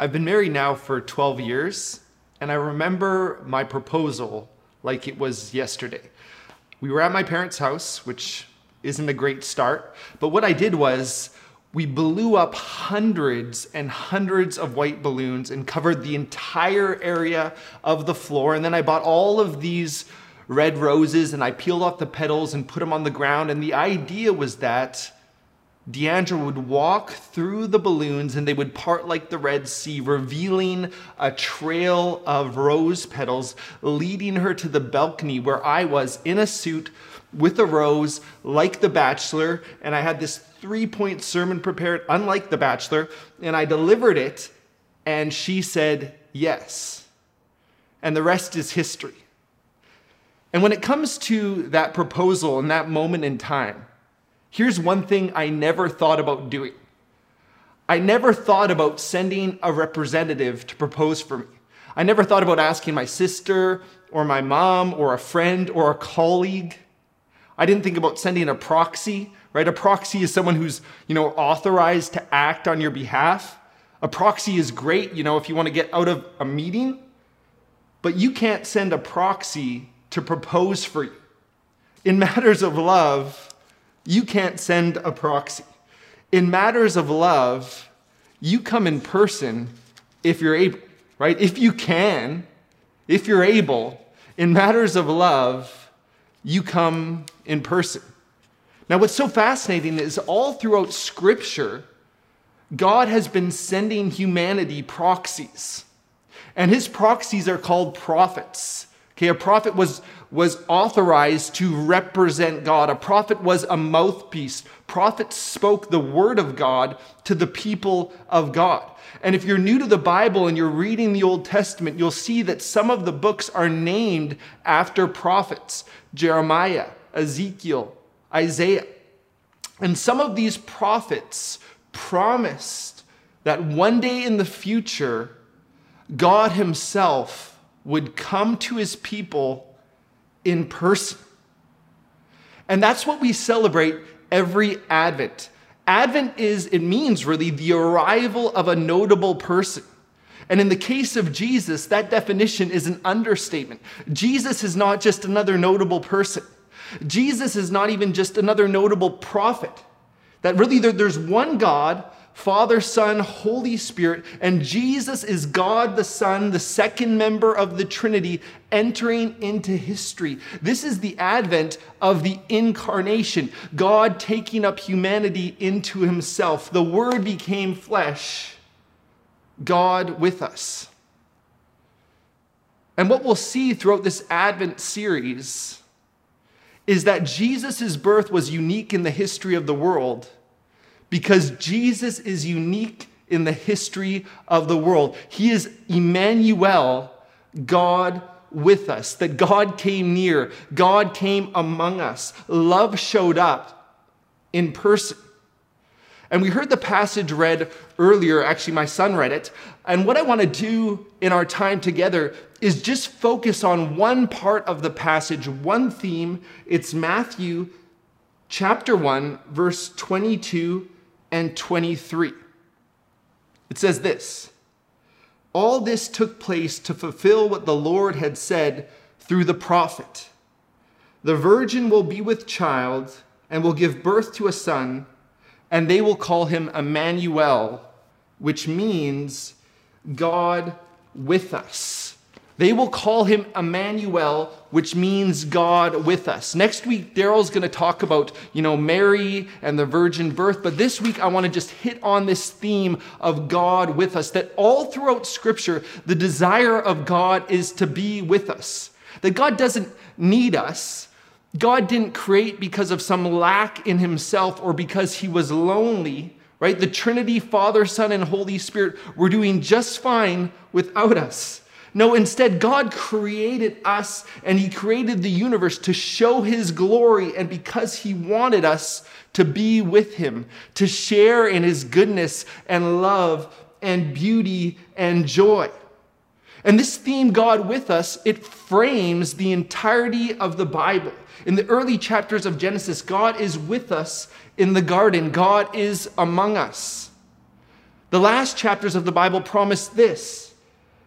I've been married now for 12 years, and I remember my proposal like it was yesterday. We were at my parents' house, which isn't a great start, but what I did was we blew up hundreds and hundreds of white balloons and covered the entire area of the floor. And then I bought all of these red roses and I peeled off the petals and put them on the ground. And the idea was that Deandra would walk through the balloons and they would part like the Red Sea, revealing a trail of rose petals, leading her to the balcony where I was in a suit with a rose, like The Bachelor. And I had this three point sermon prepared, unlike The Bachelor, and I delivered it, and she said yes. And the rest is history. And when it comes to that proposal and that moment in time, Here's one thing I never thought about doing I never thought about sending a representative to propose for me. I never thought about asking my sister or my mom or a friend or a colleague. I didn't think about sending a proxy, right? A proxy is someone who's, you know, authorized to act on your behalf. A proxy is great, you know, if you want to get out of a meeting, but you can't send a proxy to propose for you. In matters of love, you can't send a proxy. In matters of love, you come in person if you're able, right? If you can, if you're able. In matters of love, you come in person. Now, what's so fascinating is all throughout Scripture, God has been sending humanity proxies. And his proxies are called prophets. Okay, a prophet was, was authorized to represent God. A prophet was a mouthpiece. Prophets spoke the word of God to the people of God. And if you're new to the Bible and you're reading the Old Testament, you'll see that some of the books are named after prophets Jeremiah, Ezekiel, Isaiah. And some of these prophets promised that one day in the future, God Himself would come to his people in person. And that's what we celebrate every Advent. Advent is, it means really the arrival of a notable person. And in the case of Jesus, that definition is an understatement. Jesus is not just another notable person. Jesus is not even just another notable prophet. That really there's one God Father, Son, Holy Spirit, and Jesus is God the Son, the second member of the Trinity, entering into history. This is the advent of the incarnation, God taking up humanity into himself. The Word became flesh, God with us. And what we'll see throughout this Advent series is that Jesus' birth was unique in the history of the world because Jesus is unique in the history of the world. He is Emmanuel, God with us, that God came near, God came among us. Love showed up in person. And we heard the passage read earlier, actually, my son read it. And what I want to do in our time together is just focus on one part of the passage, one theme. It's Matthew chapter 1, verse 22 and 23. It says this All this took place to fulfill what the Lord had said through the prophet The virgin will be with child and will give birth to a son, and they will call him Emmanuel, which means God with us. They will call him Emmanuel, which means God with us. Next week, Daryl's going to talk about, you know, Mary and the virgin birth. But this week, I want to just hit on this theme of God with us. That all throughout Scripture, the desire of God is to be with us. That God doesn't need us. God didn't create because of some lack in himself or because he was lonely, right? The Trinity, Father, Son, and Holy Spirit were doing just fine without us. No, instead, God created us and He created the universe to show His glory, and because He wanted us to be with Him, to share in His goodness and love and beauty and joy. And this theme, God with us, it frames the entirety of the Bible. In the early chapters of Genesis, God is with us in the garden, God is among us. The last chapters of the Bible promise this.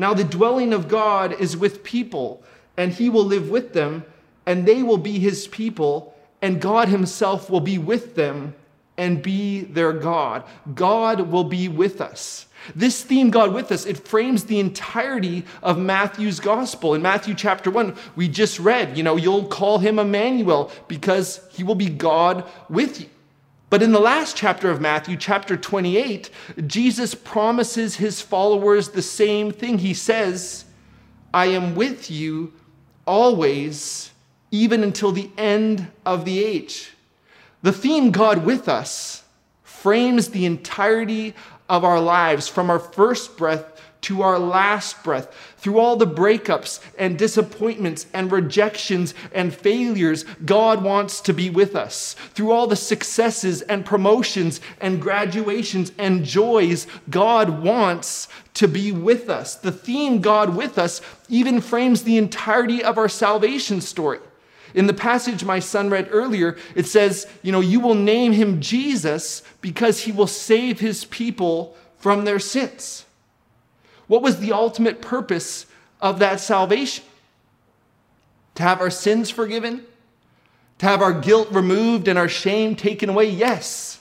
Now, the dwelling of God is with people, and he will live with them, and they will be his people, and God himself will be with them and be their God. God will be with us. This theme, God with us, it frames the entirety of Matthew's gospel. In Matthew chapter 1, we just read, you know, you'll call him Emmanuel because he will be God with you. But in the last chapter of Matthew, chapter 28, Jesus promises his followers the same thing. He says, I am with you always, even until the end of the age. The theme, God with us, frames the entirety of our lives from our first breath to our last breath, through all the breakups and disappointments and rejections and failures, God wants to be with us. Through all the successes and promotions and graduations and joys, God wants to be with us. The theme, God with us, even frames the entirety of our salvation story. In the passage my son read earlier, it says, You know, you will name him Jesus because he will save his people from their sins. What was the ultimate purpose of that salvation? To have our sins forgiven? To have our guilt removed and our shame taken away? Yes.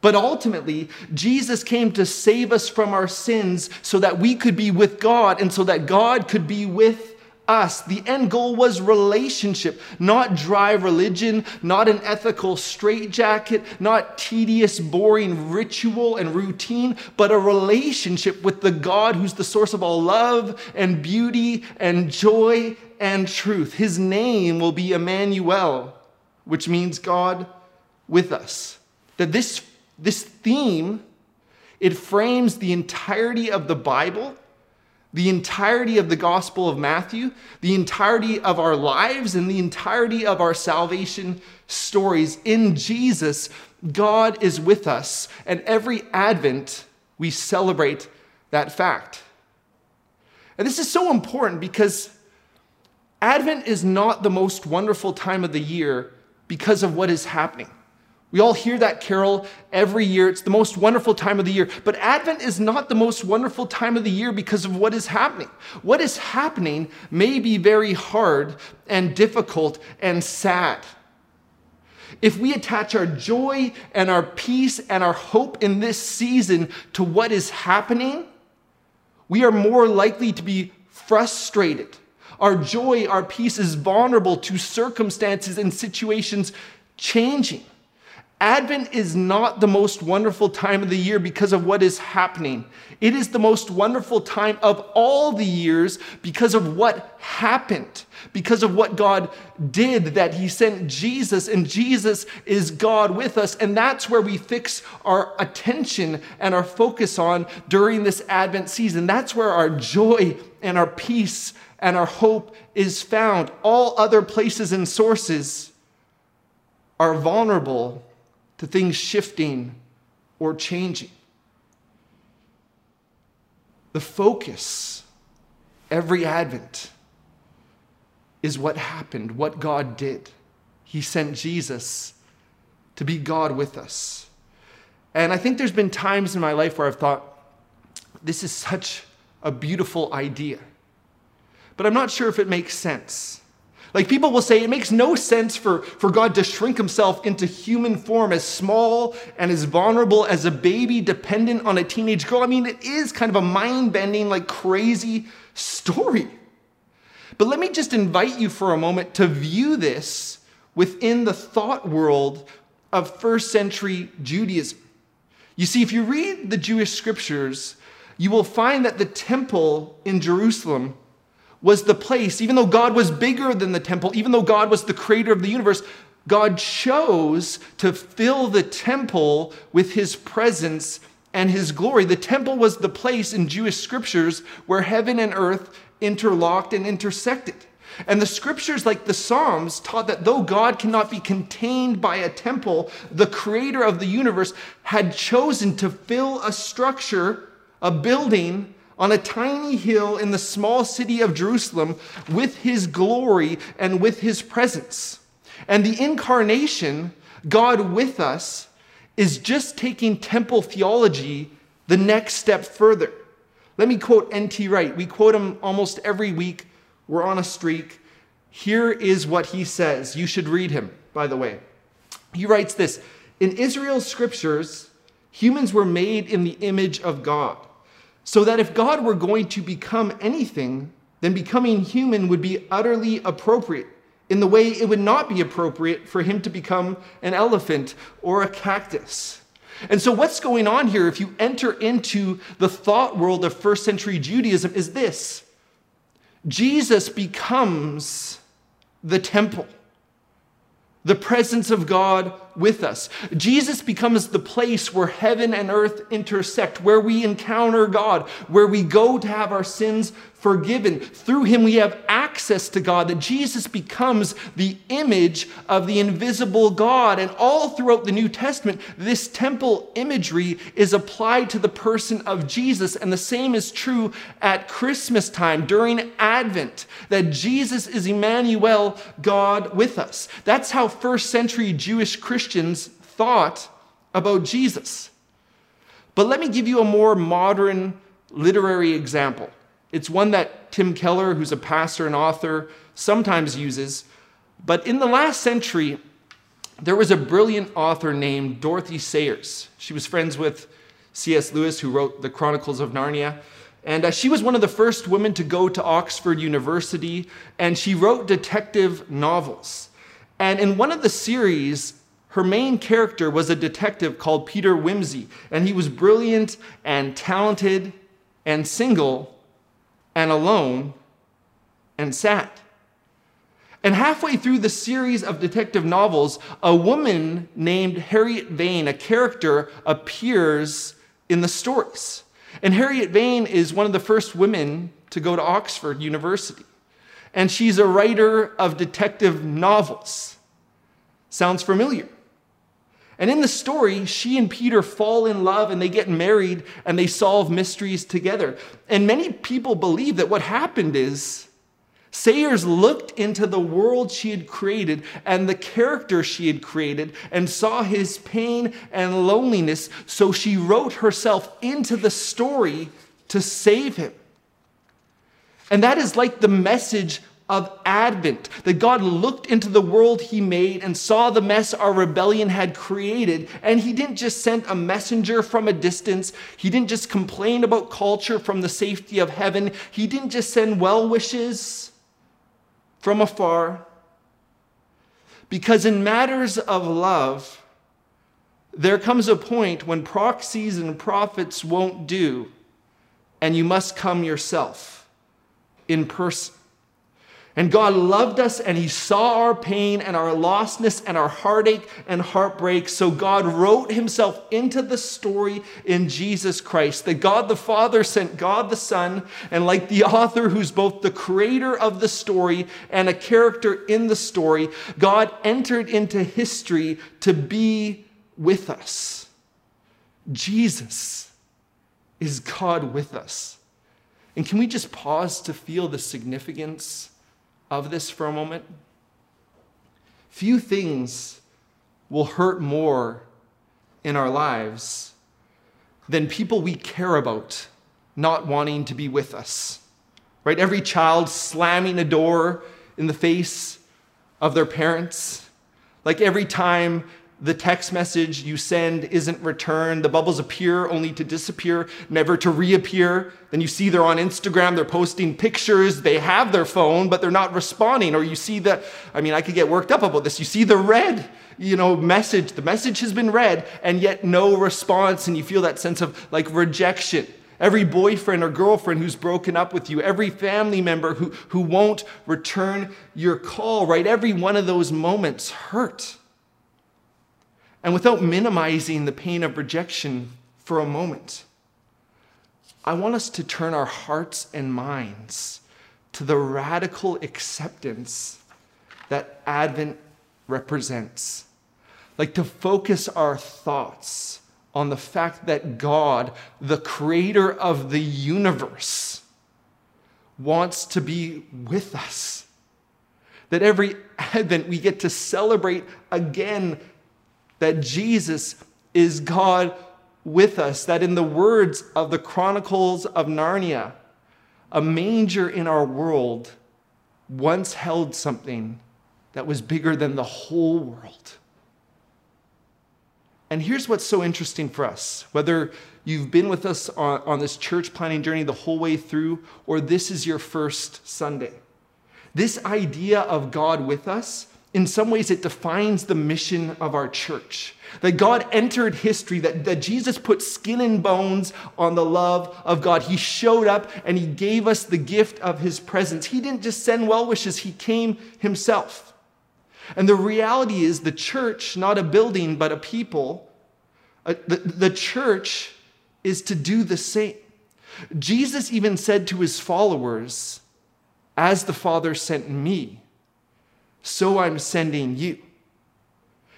But ultimately, Jesus came to save us from our sins so that we could be with God and so that God could be with us. The end goal was relationship, not dry religion, not an ethical straitjacket, not tedious, boring ritual and routine, but a relationship with the God who's the source of all love and beauty and joy and truth. His name will be Emmanuel, which means God with us. That this, this theme, it frames the entirety of the Bible the entirety of the Gospel of Matthew, the entirety of our lives, and the entirety of our salvation stories. In Jesus, God is with us, and every Advent, we celebrate that fact. And this is so important because Advent is not the most wonderful time of the year because of what is happening. We all hear that carol every year. It's the most wonderful time of the year. But Advent is not the most wonderful time of the year because of what is happening. What is happening may be very hard and difficult and sad. If we attach our joy and our peace and our hope in this season to what is happening, we are more likely to be frustrated. Our joy, our peace is vulnerable to circumstances and situations changing. Advent is not the most wonderful time of the year because of what is happening. It is the most wonderful time of all the years because of what happened, because of what God did, that He sent Jesus, and Jesus is God with us. And that's where we fix our attention and our focus on during this Advent season. That's where our joy and our peace and our hope is found. All other places and sources are vulnerable to things shifting or changing. The focus every Advent is what happened, what God did. He sent Jesus to be God with us. And I think there's been times in my life where I've thought, this is such a beautiful idea. But I'm not sure if it makes sense. Like people will say, it makes no sense for, for God to shrink himself into human form as small and as vulnerable as a baby dependent on a teenage girl. I mean, it is kind of a mind bending, like crazy story. But let me just invite you for a moment to view this within the thought world of first century Judaism. You see, if you read the Jewish scriptures, you will find that the temple in Jerusalem was the place, even though God was bigger than the temple, even though God was the creator of the universe, God chose to fill the temple with his presence and his glory. The temple was the place in Jewish scriptures where heaven and earth interlocked and intersected. And the scriptures, like the Psalms, taught that though God cannot be contained by a temple, the creator of the universe had chosen to fill a structure, a building, on a tiny hill in the small city of Jerusalem with his glory and with his presence. And the incarnation, God with us, is just taking temple theology the next step further. Let me quote N.T. Wright. We quote him almost every week. We're on a streak. Here is what he says. You should read him, by the way. He writes this In Israel's scriptures, humans were made in the image of God. So that if God were going to become anything, then becoming human would be utterly appropriate in the way it would not be appropriate for him to become an elephant or a cactus. And so, what's going on here, if you enter into the thought world of first century Judaism, is this Jesus becomes the temple the presence of God with us. Jesus becomes the place where heaven and earth intersect, where we encounter God, where we go to have our sins forgiven. Through him, we have access to God, that Jesus becomes the image of the invisible God. And all throughout the New Testament, this temple imagery is applied to the person of Jesus. And the same is true at Christmas time during Advent, that Jesus is Emmanuel, God with us. That's how first century Jewish Christians thought about Jesus. But let me give you a more modern literary example. It's one that Tim Keller, who's a pastor and author, sometimes uses. But in the last century, there was a brilliant author named Dorothy Sayers. She was friends with C.S. Lewis, who wrote the Chronicles of Narnia. And uh, she was one of the first women to go to Oxford University, and she wrote detective novels. And in one of the series, her main character was a detective called Peter Wimsey, and he was brilliant and talented and single and alone and sad. And halfway through the series of detective novels, a woman named Harriet Vane, a character, appears in the stories. And Harriet Vane is one of the first women to go to Oxford University. And she's a writer of detective novels. Sounds familiar? And in the story, she and Peter fall in love and they get married and they solve mysteries together. And many people believe that what happened is Sayers looked into the world she had created and the character she had created and saw his pain and loneliness, so she wrote herself into the story to save him. And that is like the message of Advent, that God looked into the world He made and saw the mess our rebellion had created. And He didn't just send a messenger from a distance, He didn't just complain about culture from the safety of heaven, He didn't just send well wishes from afar. Because in matters of love, there comes a point when proxies and prophets won't do, and you must come yourself in person. And God loved us and He saw our pain and our lostness and our heartache and heartbreak. So God wrote Himself into the story in Jesus Christ. That God the Father sent God the Son, and like the author who's both the creator of the story and a character in the story, God entered into history to be with us. Jesus is God with us. And can we just pause to feel the significance? Of this for a moment? Few things will hurt more in our lives than people we care about not wanting to be with us. Right? Every child slamming a door in the face of their parents. Like every time the text message you send isn't returned. The bubbles appear only to disappear, never to reappear. Then you see they're on Instagram, they're posting pictures, they have their phone, but they're not responding. Or you see the, I mean, I could get worked up about this. You see the red, you know, message, the message has been read, and yet no response, and you feel that sense of like rejection. Every boyfriend or girlfriend who's broken up with you, every family member who, who won't return your call, right? Every one of those moments hurt. And without minimizing the pain of rejection for a moment, I want us to turn our hearts and minds to the radical acceptance that Advent represents. Like to focus our thoughts on the fact that God, the creator of the universe, wants to be with us. That every Advent we get to celebrate again that Jesus is God with us that, in the words of the Chronicles of Narnia, a manger in our world once held something that was bigger than the whole world. And here's what's so interesting for us whether you've been with us on, on this church planning journey the whole way through, or this is your first Sunday. This idea of God with us, in some ways, it defines the mission of our church. That God entered history, that, that Jesus put skin and bones on the love of God. He showed up and He gave us the gift of His presence. He didn't just send well wishes, He came Himself. And the reality is, the church, not a building, but a people, uh, the, the church is to do the same. Jesus even said to his followers, As the Father sent me, so I'm sending you.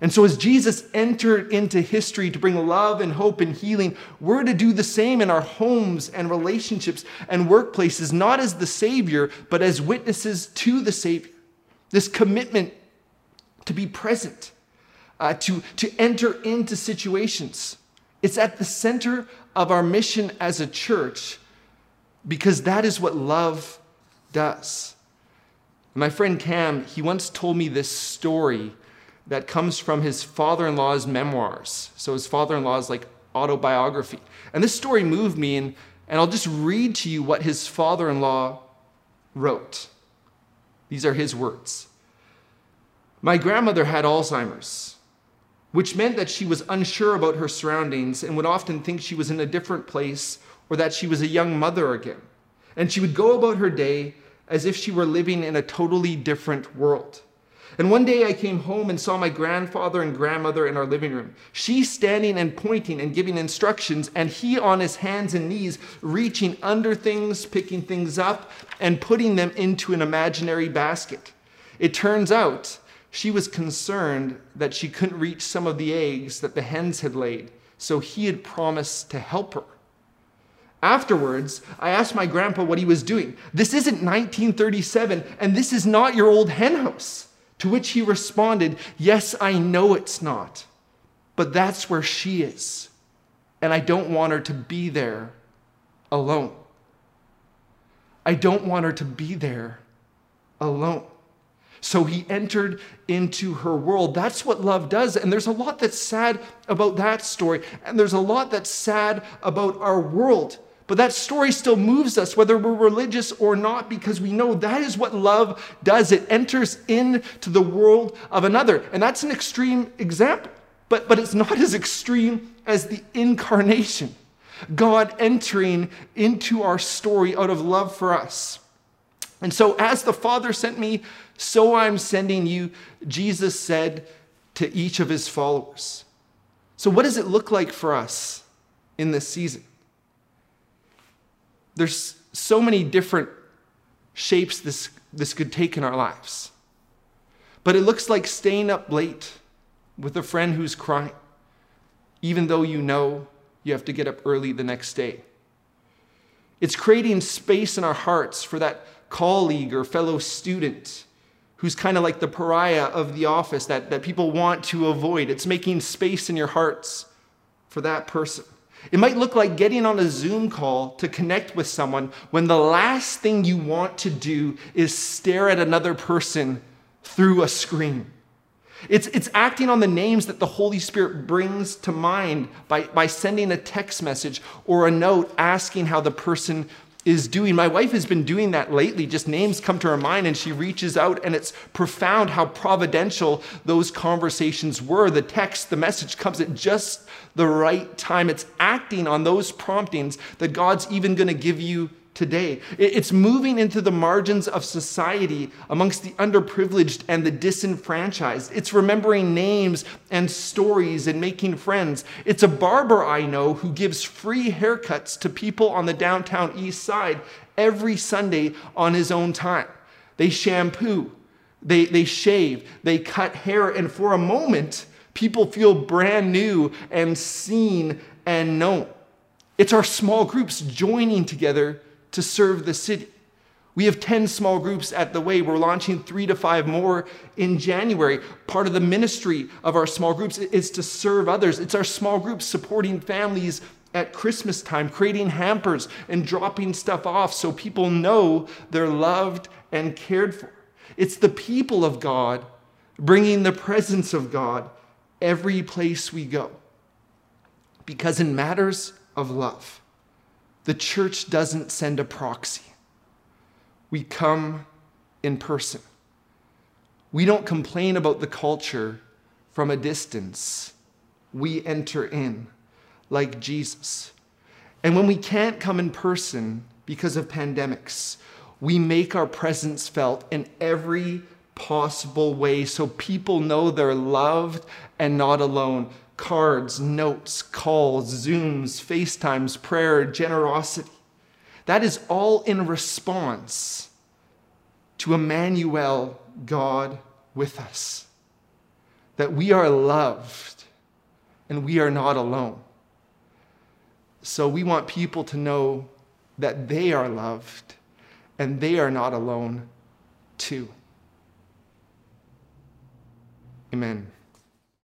And so, as Jesus entered into history to bring love and hope and healing, we're to do the same in our homes and relationships and workplaces, not as the Savior, but as witnesses to the Savior. This commitment to be present, uh, to, to enter into situations. It's at the center of our mission as a church because that is what love does. My friend Cam, he once told me this story that comes from his father in law's memoirs. So his father in law's like autobiography. And this story moved me, and, and I'll just read to you what his father in law wrote. These are his words. My grandmother had Alzheimer's, which meant that she was unsure about her surroundings and would often think she was in a different place or that she was a young mother again. And she would go about her day as if she were living in a totally different world. And one day I came home and saw my grandfather and grandmother in our living room. She standing and pointing and giving instructions, and he on his hands and knees, reaching under things, picking things up, and putting them into an imaginary basket. It turns out she was concerned that she couldn't reach some of the eggs that the hens had laid, so he had promised to help her. Afterwards, I asked my grandpa what he was doing. This isn't 1937, and this is not your old hen house. To which he responded, Yes, I know it's not, but that's where she is, and I don't want her to be there alone. I don't want her to be there alone. So he entered into her world. That's what love does. And there's a lot that's sad about that story. And there's a lot that's sad about our world. But that story still moves us, whether we're religious or not, because we know that is what love does. It enters into the world of another. And that's an extreme example, but, but it's not as extreme as the incarnation. God entering into our story out of love for us. And so, as the Father sent me, so I'm sending you, Jesus said to each of his followers. So, what does it look like for us in this season? There's so many different shapes this, this could take in our lives. But it looks like staying up late with a friend who's crying, even though you know you have to get up early the next day. It's creating space in our hearts for that colleague or fellow student who's kind of like the pariah of the office that, that people want to avoid. It's making space in your hearts for that person. It might look like getting on a Zoom call to connect with someone when the last thing you want to do is stare at another person through a screen. It's, it's acting on the names that the Holy Spirit brings to mind by, by sending a text message or a note asking how the person is doing. My wife has been doing that lately. Just names come to her mind and she reaches out, and it's profound how providential those conversations were. The text, the message comes at just the right time. It's acting on those promptings that God's even going to give you today. It's moving into the margins of society amongst the underprivileged and the disenfranchised. It's remembering names and stories and making friends. It's a barber I know who gives free haircuts to people on the downtown east side every Sunday on his own time. They shampoo, they, they shave, they cut hair, and for a moment, people feel brand new and seen and known. It's our small groups joining together to serve the city. We have 10 small groups at the way. We're launching three to five more in January. Part of the ministry of our small groups is to serve others. It's our small groups supporting families at Christmas time, creating hampers and dropping stuff off so people know they're loved and cared for. It's the people of God bringing the presence of God every place we go. Because in matters of love, the church doesn't send a proxy we come in person. We don't complain about the culture from a distance. We enter in like Jesus. And when we can't come in person because of pandemics, we make our presence felt in every possible way so people know they're loved and not alone. Cards, notes, calls, Zooms, FaceTimes, prayer, generosity. That is all in response to Emmanuel, God with us. That we are loved and we are not alone. So we want people to know that they are loved and they are not alone too. Amen.